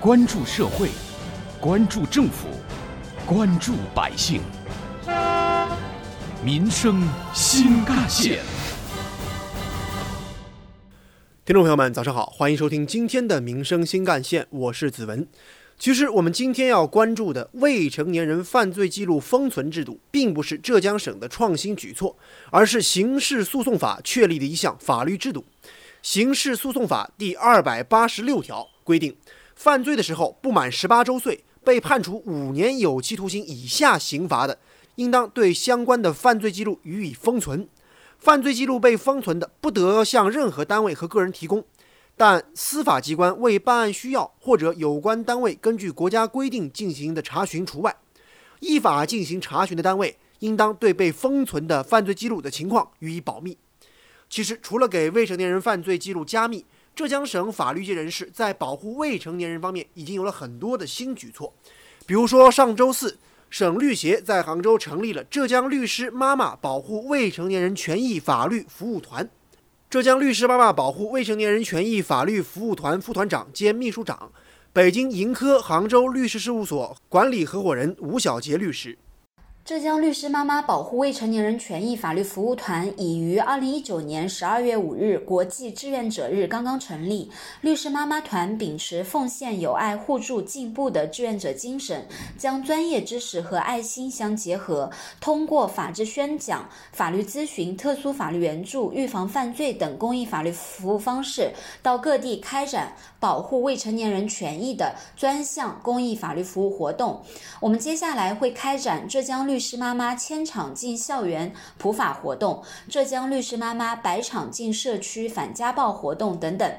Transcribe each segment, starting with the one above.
关注社会，关注政府，关注百姓，民生新干线。听众朋友们，早上好，欢迎收听今天的《民生新干线》，我是子文。其实，我们今天要关注的未成年人犯罪记录封存制度，并不是浙江省的创新举措，而是刑事诉讼法确立的一项法律制度。刑事诉讼法第二百八十六条规定，犯罪的时候不满十八周岁，被判处五年有期徒刑以下刑罚的，应当对相关的犯罪记录予以封存。犯罪记录被封存的，不得向任何单位和个人提供。但司法机关为办案需要，或者有关单位根据国家规定进行的查询除外，依法进行查询的单位，应当对被封存的犯罪记录的情况予以保密。其实，除了给未成年人犯罪记录加密，浙江省法律界人士在保护未成年人方面已经有了很多的新举措。比如说，上周四，省律协在杭州成立了浙江律师妈妈保护未成年人权益法律服务团。浙江律师妈妈保护未成年人权益法律服务团副团长兼秘书长，北京盈科杭州律师事务所管理合伙人吴小杰律师。浙江律师妈妈保护未成年人权益法律服务团已于二零一九年十二月五日国际志愿者日刚刚成立。律师妈妈团秉持奉献、友爱、互助、进步的志愿者精神，将专业知识和爱心相结合，通过法治宣讲、法律咨询、特殊法律援助、预防犯罪等公益法律服务方式，到各地开展保护未成年人权益的专项公益法律服务活动。我们接下来会开展浙江律。律师妈妈千场进校园普法活动，浙江律师妈妈百场进社区反家暴活动等等。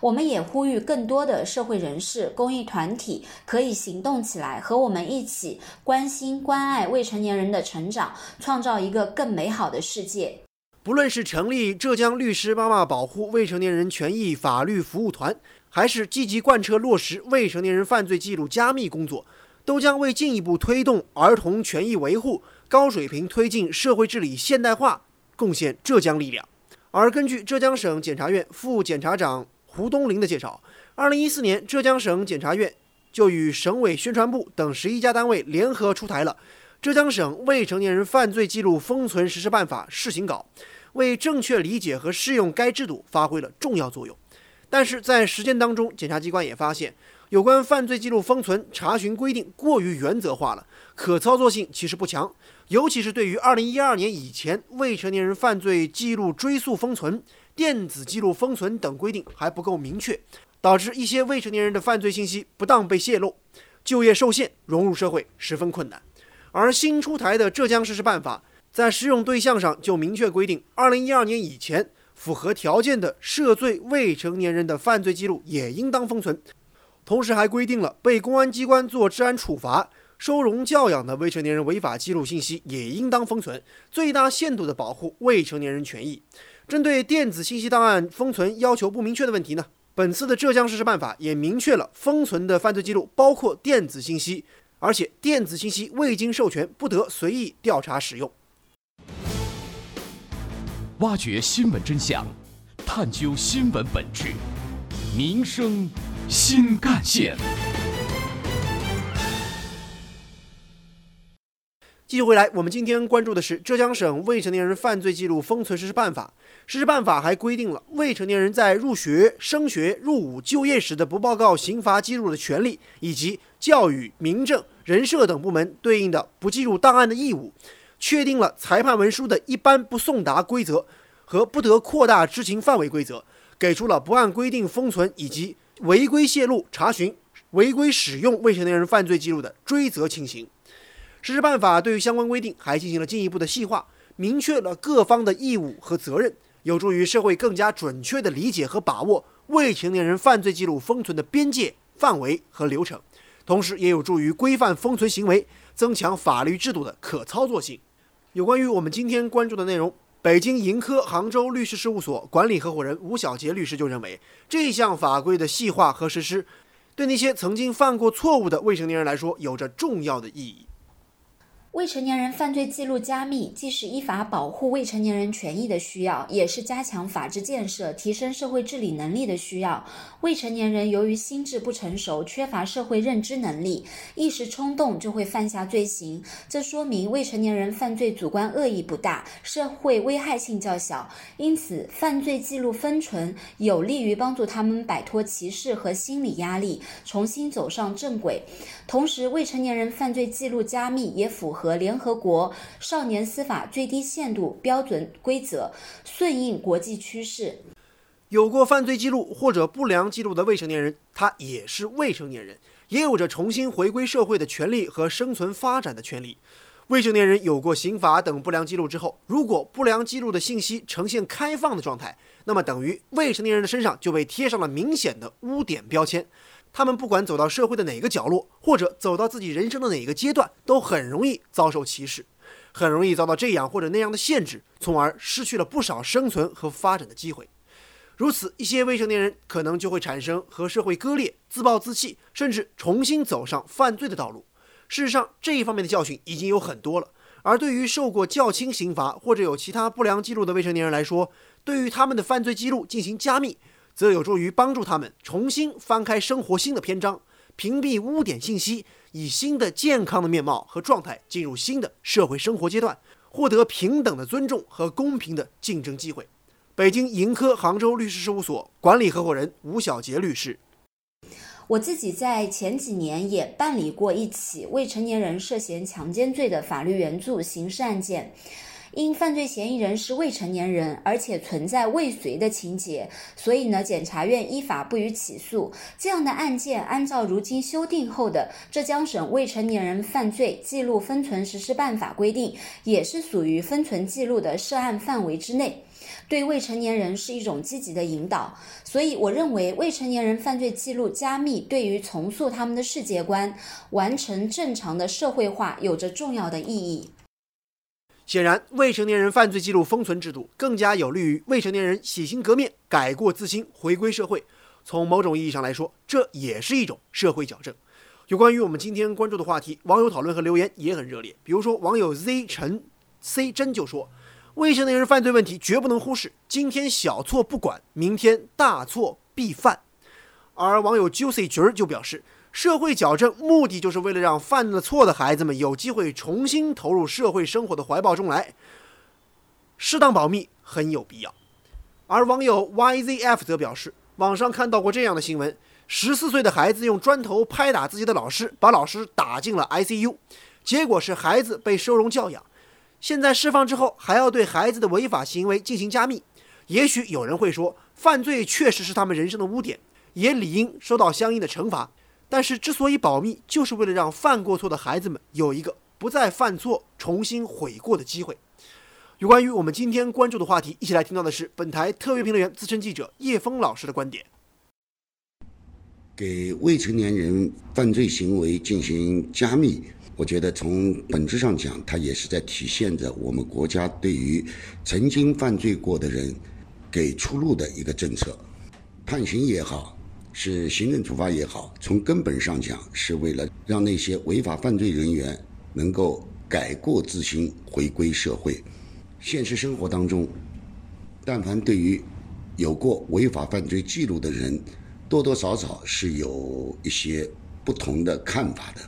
我们也呼吁更多的社会人士、公益团体可以行动起来，和我们一起关心关爱未成年人的成长，创造一个更美好的世界。不论是成立浙江律师妈妈保护未成年人权益法律服务团，还是积极贯彻落实未成年人犯罪记录加密工作。都将为进一步推动儿童权益维护、高水平推进社会治理现代化贡献浙江力量。而根据浙江省检察院副检察长胡东林的介绍，二零一四年，浙江省检察院就与省委宣传部等十一家单位联合出台了《浙江省未成年人犯罪记录封存实施办法（试行稿）》，为正确理解和适用该制度发挥了重要作用。但是在实践当中，检察机关也发现。有关犯罪记录封存查询规定过于原则化了，可操作性其实不强，尤其是对于二零一二年以前未成年人犯罪记录追溯封存、电子记录封存等规定还不够明确，导致一些未成年人的犯罪信息不当被泄露，就业受限，融入社会十分困难。而新出台的浙江实施办法，在适用对象上就明确规定，二零一二年以前符合条件的涉罪未成年人的犯罪记录也应当封存。同时还规定了被公安机关做治安处罚、收容教养的未成年人违法记录信息也应当封存，最大限度地保护未成年人权益。针对电子信息档案封存要求不明确的问题呢，本次的浙江实施办法也明确了封存的犯罪记录包括电子信息，而且电子信息未经授权不得随意调查使用。挖掘新闻真相，探究新闻本质，民生。新干线。继续回来，我们今天关注的是浙江省未成年人犯罪记录封存实施办法。实施办法还规定了未成年人在入学、升学、入伍、就业时的不报告刑罚记录的权利，以及教育、民政、人社等部门对应的不计入档案的义务。确定了裁判文书的一般不送达规则和不得扩大知情范围规则，给出了不按规定封存以及。违规泄露、查询、违规使用未成年人犯罪记录的追责情形，实施办法对于相关规定还进行了进一步的细化，明确了各方的义务和责任，有助于社会更加准确地理解和把握未成年人犯罪记录封存的边界、范围和流程，同时也有助于规范封存行为，增强法律制度的可操作性。有关于我们今天关注的内容。北京盈科杭州律师事务所管理合伙人吴小杰律师就认为，这项法规的细化和实施，对那些曾经犯过错误的未成年人来说，有着重要的意义。未成年人犯罪记录加密，既是依法保护未成年人权益的需要，也是加强法治建设、提升社会治理能力的需要。未成年人由于心智不成熟，缺乏社会认知能力，一时冲动就会犯下罪行。这说明未成年人犯罪主观恶意不大，社会危害性较小。因此，犯罪记录封存有利于帮助他们摆脱歧视和心理压力，重新走上正轨。同时，未成年人犯罪记录加密也符合。和联合国少年司法最低限度标准规则，顺应国际趋势。有过犯罪记录或者不良记录的未成年人，他也是未成年人，也有着重新回归社会的权利和生存发展的权利。未成年人有过刑法等不良记录之后，如果不良记录的信息呈现开放的状态，那么等于未成年人的身上就被贴上了明显的污点标签。他们不管走到社会的哪个角落，或者走到自己人生的哪个阶段，都很容易遭受歧视，很容易遭到这样或者那样的限制，从而失去了不少生存和发展的机会。如此，一些未成年人可能就会产生和社会割裂、自暴自弃，甚至重新走上犯罪的道路。事实上，这一方面的教训已经有很多了。而对于受过较轻刑罚或者有其他不良记录的未成年人来说，对于他们的犯罪记录进行加密。则有助于帮助他们重新翻开生活新的篇章，屏蔽污点信息，以新的健康的面貌和状态进入新的社会生活阶段，获得平等的尊重和公平的竞争机会。北京盈科杭州律师事务所管理合伙人吴小杰律师，我自己在前几年也办理过一起未成年人涉嫌强奸罪的法律援助刑事案件。因犯罪嫌疑人是未成年人，而且存在未遂的情节，所以呢，检察院依法不予起诉。这样的案件，按照如今修订后的浙江省未成年人犯罪记录封存实施办法规定，也是属于封存记录的涉案范围之内，对未成年人是一种积极的引导。所以，我认为未成年人犯罪记录加密，对于重塑他们的世界观、完成正常的社会化，有着重要的意义。显然，未成年人犯罪记录封存制度更加有利于未成年人洗心革面、改过自新、回归社会。从某种意义上来说，这也是一种社会矫正。有关于我们今天关注的话题，网友讨论和留言也很热烈。比如说，网友 Z 陈 C 真就说：“未成年人犯罪问题绝不能忽视，今天小错不管，明天大错必犯。”而网友 Juicy 菊儿就表示。社会矫正目的就是为了让犯了错的孩子们有机会重新投入社会生活的怀抱中来，适当保密很有必要。而网友 YZF 则表示，网上看到过这样的新闻：十四岁的孩子用砖头拍打自己的老师，把老师打进了 ICU，结果是孩子被收容教养。现在释放之后，还要对孩子的违法行为进行加密。也许有人会说，犯罪确实是他们人生的污点，也理应受到相应的惩罚。但是，之所以保密，就是为了让犯过错的孩子们有一个不再犯错、重新悔过的机会。有关于我们今天关注的话题，一起来听到的是本台特约评论员、资深记者叶峰老师的观点。给未成年人犯罪行为进行加密，我觉得从本质上讲，它也是在体现着我们国家对于曾经犯罪过的人给出路的一个政策，判刑也好。是行政处罚也好，从根本上讲，是为了让那些违法犯罪人员能够改过自新，回归社会。现实生活当中，但凡对于有过违法犯罪记录的人，多多少少是有一些不同的看法的，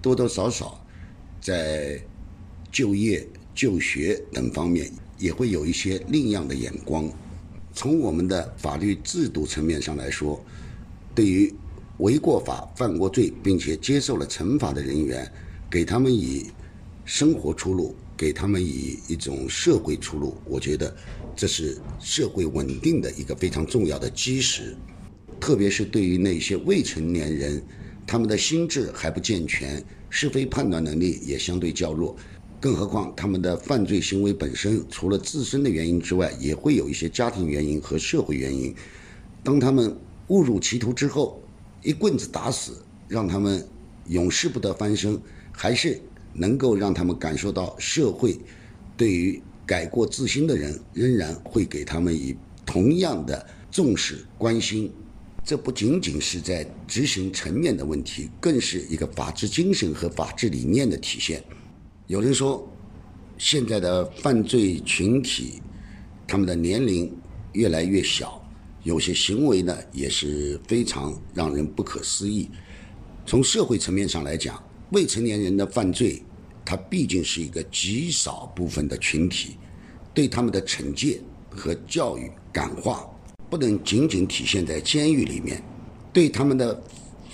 多多少少在就业、就学等方面也会有一些另样的眼光。从我们的法律制度层面上来说，对于违过法、犯过罪并且接受了惩罚的人员，给他们以生活出路，给他们以一种社会出路，我觉得这是社会稳定的一个非常重要的基石。特别是对于那些未成年人，他们的心智还不健全，是非判断能力也相对较弱，更何况他们的犯罪行为本身，除了自身的原因之外，也会有一些家庭原因和社会原因。当他们误入歧途之后，一棍子打死，让他们永世不得翻身，还是能够让他们感受到社会对于改过自新的人仍然会给他们以同样的重视关心。这不仅仅是在执行层面的问题，更是一个法治精神和法治理念的体现。有人说，现在的犯罪群体，他们的年龄越来越小，有些行为呢也是非常让人不可思议。从社会层面上来讲，未成年人的犯罪，它毕竟是一个极少部分的群体，对他们的惩戒和教育感化，不能仅仅体现在监狱里面，对他们的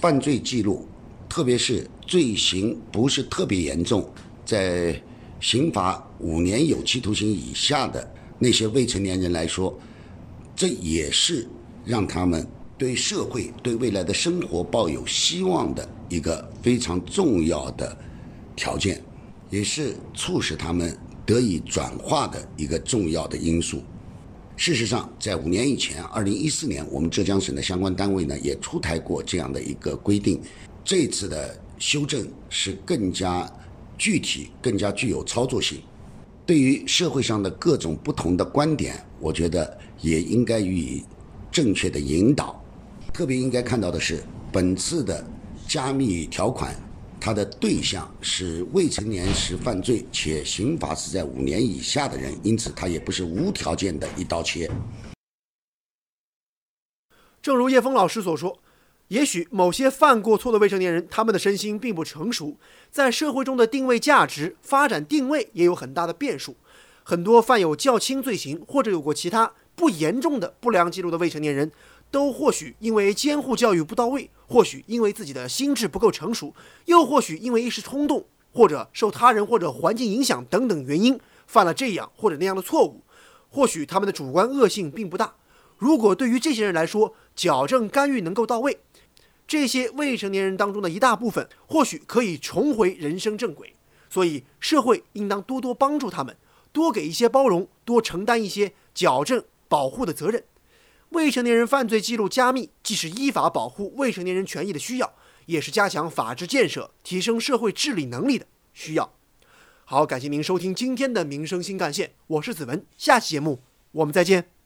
犯罪记录，特别是罪行不是特别严重，在刑罚五年有期徒刑以下的那些未成年人来说，这也是让他们。对社会、对未来的生活抱有希望的一个非常重要的条件，也是促使他们得以转化的一个重要的因素。事实上，在五年以前，二零一四年，我们浙江省的相关单位呢也出台过这样的一个规定。这次的修正是更加具体、更加具有操作性。对于社会上的各种不同的观点，我觉得也应该予以正确的引导。特别应该看到的是，本次的加密条款，它的对象是未成年时犯罪且刑罚是在五年以下的人，因此它也不是无条件的一刀切。正如叶峰老师所说，也许某些犯过错的未成年人，他们的身心并不成熟，在社会中的定位价值、发展定位也有很大的变数。很多犯有较轻罪行或者有过其他不严重的不良记录的未成年人。都或许因为监护教育不到位，或许因为自己的心智不够成熟，又或许因为一时冲动，或者受他人或者环境影响等等原因，犯了这样或者那样的错误。或许他们的主观恶性并不大。如果对于这些人来说，矫正干预能够到位，这些未成年人当中的一大部分，或许可以重回人生正轨。所以，社会应当多多帮助他们，多给一些包容，多承担一些矫正保护的责任。未成年人犯罪记录加密，既是依法保护未成年人权益的需要，也是加强法治建设、提升社会治理能力的需要。好，感谢您收听今天的《民生新干线》，我是子文，下期节目我们再见。